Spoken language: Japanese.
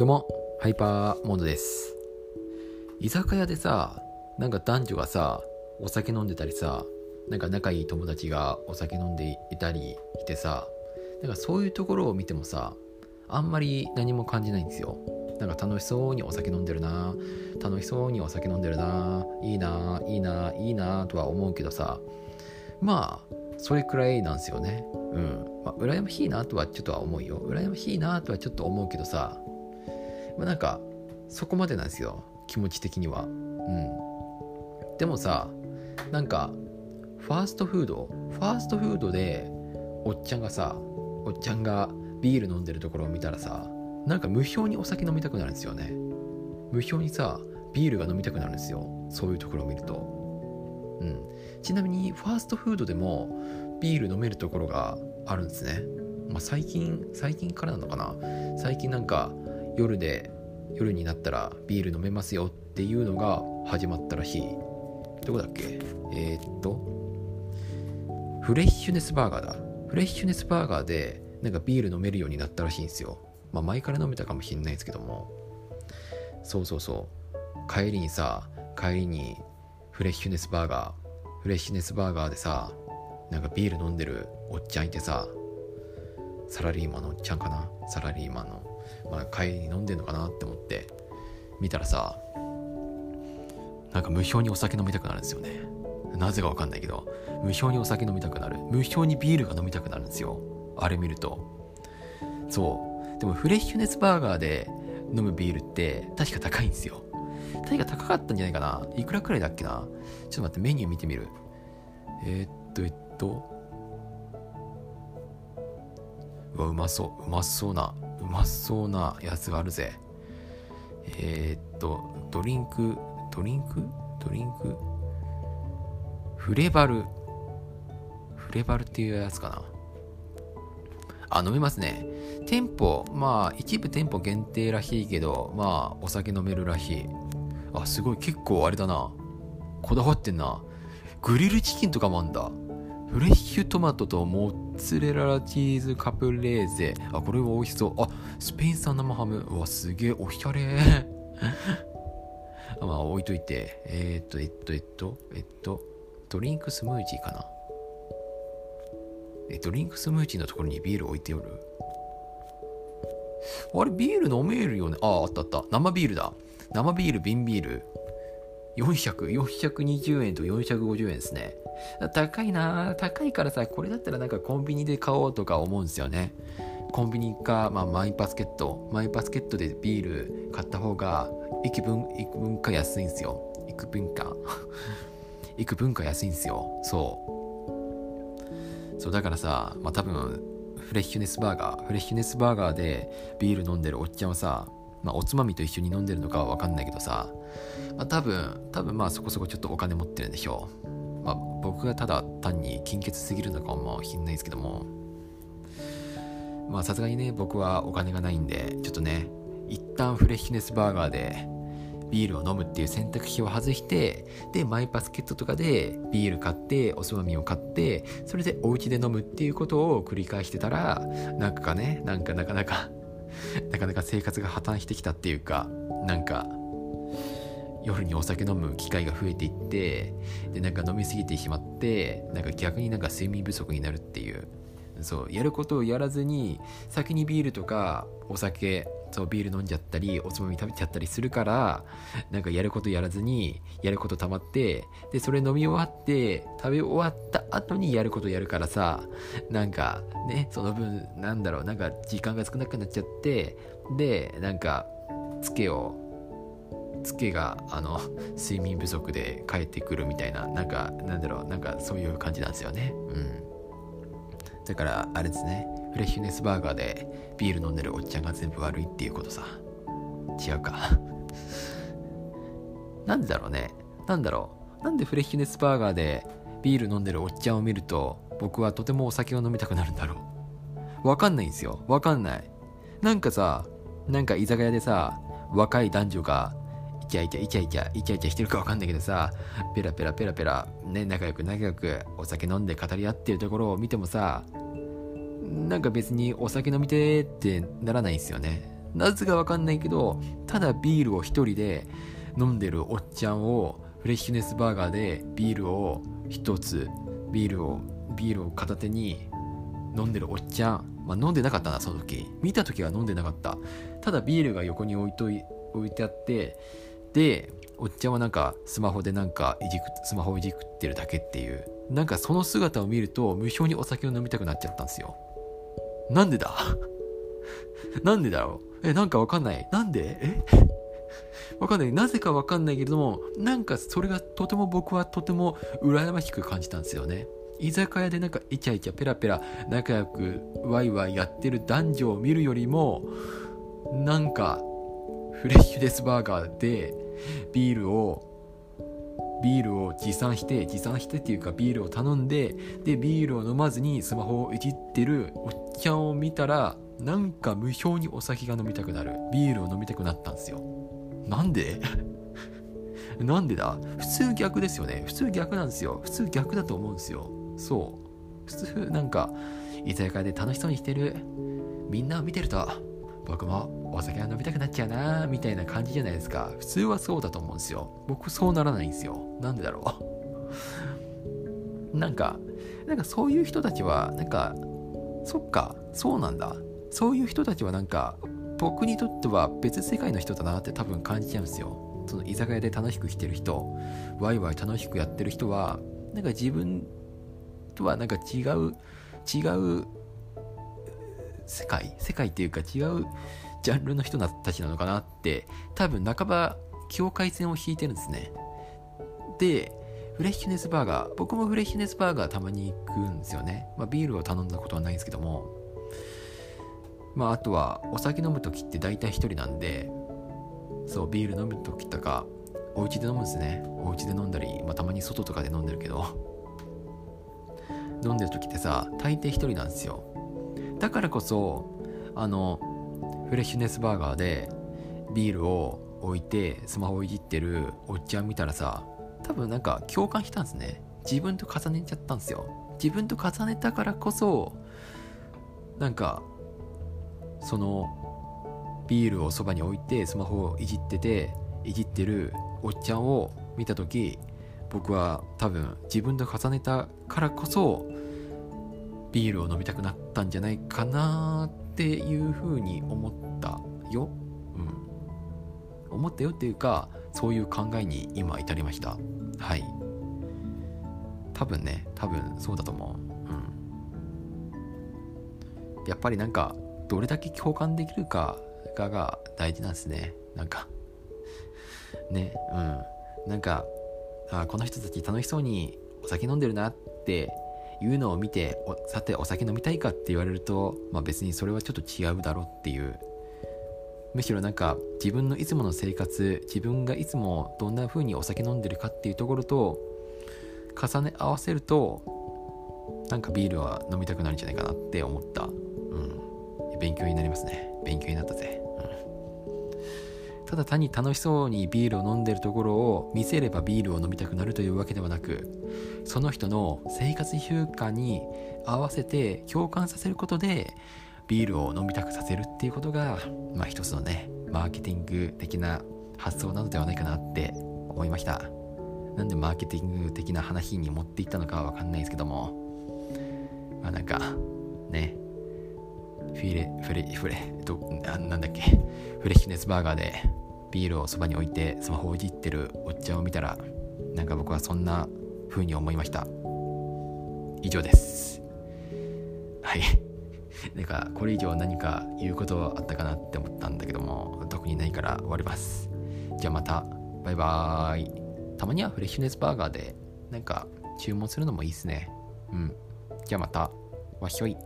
どうも、ハイパーモンドです。居酒屋でさ、なんか男女がさ、お酒飲んでたりさ、なんか仲いい友達がお酒飲んでいたりしてさ、なんかそういうところを見てもさ、あんまり何も感じないんですよ。なんか楽しそうにお酒飲んでるな楽しそうにお酒飲んでるないいないいないいなとは思うけどさ、まあ、それくらいなんですよね。うん。まあ、羨ましいなとはちょっとは思うよ。羨ましいなとはちょっと思うけどさ、まあ、なんか、そこまでなんですよ。気持ち的には。うん。でもさ、なんか、ファーストフードファーストフードで、おっちゃんがさ、おっちゃんがビール飲んでるところを見たらさ、なんか無性にお酒飲みたくなるんですよね。無性にさ、ビールが飲みたくなるんですよ。そういうところを見ると。うん。ちなみにファーストフードでもビール飲めるところがあるんですね、まあ、最近最近からなのかな最近なんか夜で夜になったらビール飲めますよっていうのが始まったらしい。どこだっけ？えー、っとフレッシュネスバーガーだ。フレッシュネスバーガーでなんかビール飲めるようになったらしいんですよ。まあ前から飲めたかもしれないですけども。そうそうそう。帰りにさ帰りにフレッシュネスバーガーフレッシュネスバーガーでさなんかビール飲んでるおっちゃんいてさサラリーマンのおっちゃんかな？サラリーマンの、まあ、帰りに飲んでんのかなって思って見たらさなんか無表にお酒飲みたくなるんですよね。なぜかわかんないけど無表にお酒飲みたくなる。無表にビールが飲みたくなるんですよ。あれ見ると。そう。でもフレッシュネスバーガーで飲むビールって確か高いんですよ。確か高かったんじゃないかな。いくらくらいだっけな。ちょっと待ってメニュー見てみる。えー、っとえっと。うわうまそう。うまそうなうまそうなやつがあるぜ。えー、っとドリンクドリンク？ドリンク？フレバル。フレバルっていうやつかな。あ飲めますね。店舗まあ一部店舗限定らしいけどまあお酒飲めるらしい。あすごい。結構あれだな。こだわってんな。グリルチキンとかもあんだ。フレッシュトマトとモツレララチーズカプレーゼ。あこれは美味しそう。あスペイン産生ハム。うわすげえおしゃれ。まあ置いといて。えー、っとえっとえっとえっとドリンクスムージーかな。えドリンクスムージーのところにビール置いておる？あれビール飲めるよね。ああったあった。生ビールだ。生ビール瓶ビール。400、420円と450円ですね。高いな高いからさ、これだったらなんかコンビニで買おうとか思うんですよね。コンビニか、まあ、マイバスケット。マイバスケットでビール買った方が、幾分、幾分か安いんですよ。幾分か。幾分か安いんですよ。そう。そう、だからさ、まあ多分、フレッシュネスバーガー、フレッシュネスバーガーでビール飲んでるおっちゃんはさ、まあ、おつまみと一緒に飲んでるのかは分かんないけどさ、まあ、多分多分まあそこそこちょっとお金持ってるんでしょう、まあ、僕がただ単に金欠すぎるのかもしんないですけども。まあさすがにね僕はお金がないんでちょっとね一旦フレッシュネスバーガーでビールを飲むっていう選択肢を外してでマイバスケットとかでビール買っておつまみを買ってそれでお家で飲むっていうことを繰り返してたらなんかねなんかなかなかなかなか生活が破綻してきたっていうかなんか夜にお酒飲む機会が増えていってでなんか飲みすぎてしまってなんか逆になんか睡眠不足になるっていう。そうやることをやらずに先にビールとかお酒そうビール飲んじゃったりおつまみ食べちゃったりするからなんかやることやらずにやること溜まってでそれ飲み終わって食べ終わった後にやることやるからさなんかねその分なんだろうなんか時間が少なくなっちゃってでなんかツケをツケがあの睡眠不足で帰ってくるみたいななんかなんだろうなんかそういう感じなんですよね。うん。だからあれですね。フレッシュネスバーガーでビール飲んでるおっちゃんが全部悪いっていうことさ。違うか。なんでだろうね。なんだろう。なんでフレッシュネスバーガーでビール飲んでるおっちゃんを見ると僕はとてもお酒を飲みたくなるんだろう。わかんないんですよ。わかんない。なんかさなんか居酒屋でさ若い男女がイチャイチャイチャイチャイチャイチャしてるかわかんないけどさペラペラペラペラね仲良く仲良くお酒飲んで語り合ってるところを見てもさなんか別にお酒飲みてーってならないんですよね。なぜかわかんないけどただビールを一人で飲んでるおっちゃんをフレッシュネスバーガーでビールを一つビールをビールを片手に飲んでるおっちゃん。まあ飲んでなかったなその時。見た時は飲んでなかった。ただビールが横に置いとい置いてあってでおっちゃんはなんかスマホでなんかいじくスマホをいじくってるだけっていう。なんかその姿を見ると無性にお酒を飲みたくなっちゃったんですよ。なんでだ？なんでだろう？えなんかわかんない？なんで？え？わかんない。なぜかわかんないけれどもなんかそれがとても僕はとても羨ましく感じたんですよね。居酒屋でなんかイチャイチャペラペラ仲良くワイワイやってる男女を見るよりもなんかフレッシュデスバーガーでビールをビールを持参して持参してっていうかビールを頼んででビールを飲まずにスマホをいじってるおっちゃんを見たらなんか無性にお酒が飲みたくなる。ビールを飲みたくなったんですよ。なんで？なんでだ？普通逆ですよね。普通逆なんですよ。普通逆だと思うんですよ。そう。普通なんか居酒屋で楽しそうにしてる。みんなを見てると僕もお酒が飲みたくなっちゃうなみたいな感じじゃないですか。普通はそうだと思うんですよ。僕そうならないんですよ。なんでだろう。なんかなんかそういう人たちはなんかそっかそうなんだ。そういう人たちはなんか僕にとっては別世界の人だなって多分感じちゃうんですよ。その居酒屋で楽しく来てる人ワイワイ楽しくやってる人はなんか自分とはなんか違う違う世界世界っていうか違うジャンルの人たちなのかなって多分半ば境界線を引いてるんですね。でフレッシュネスバーガー僕もフレッシュネスバーガーたまに行くんですよね、まあ、ビールを頼んだことはないんですけども。まああとはお酒飲む時って大体一人なんでそうビール飲む時とかお家で飲むんですね。お家で飲んだり、まあ、たまに外とかで飲んでるけど。飲んでる時ってさ大抵一人なんですよ。だからこそあのフレッシュネスバーガーでビールを置いてスマホをいじってるおっちゃん見たらさ多分なんか共感したんですね自分と重ねちゃったんですよ自分と重ねたからこそなんかそのビールをそばに置いてスマホをいじってていじってるおっちゃんを見た時僕は多分自分と重ねたからこそビールを飲みたくなったんじゃないかなっていうふうに思ったよ。うん。思ったよっていうか、そういう考えに今至りました。はい。多分ね、多分そうだと思う。うん。やっぱりなんか、どれだけ共感できるかがが大事なんですね。なんか ね、うん。なんか、あこの人たち楽しそうにお酒飲んでるなっていうのを見てさてお酒飲みたいかって言われると、まあ、別にそれはちょっと違うだろうっていうむしろなんか自分のいつもの生活自分がいつもどんな風にお酒飲んでるかっていうところと重ね合わせるとなんかビールは飲みたくなるんじゃないかなって思った。うん。勉強になりますね。勉強になったぜ。ただ単に楽しそうにビールを飲んでるところを見せればビールを飲みたくなるというわけではなくその人の生活習慣に合わせて共感させることでビールを飲みたくさせるっていうことがまあ一つのねマーケティング的な発想なのではないかなって思いました。なんでマーケティング的な話に持っていったのかはわかんないですけども。まあなんかねフィレフレフレどなんだっけフレッシュネスバーガーでビールをそばに置いてスマホをいじってるおっちゃんを見たらなんか僕はそんな風に思いました。以上です。はい。なんかこれ以上何か言うことはあったかなって思ったんだけども特にないから終わります。じゃあまた。バイバーイ。たまにはフレッシュネスバーガーでなんか注文するのもいいっすね。うん。じゃあまた。わっしょい。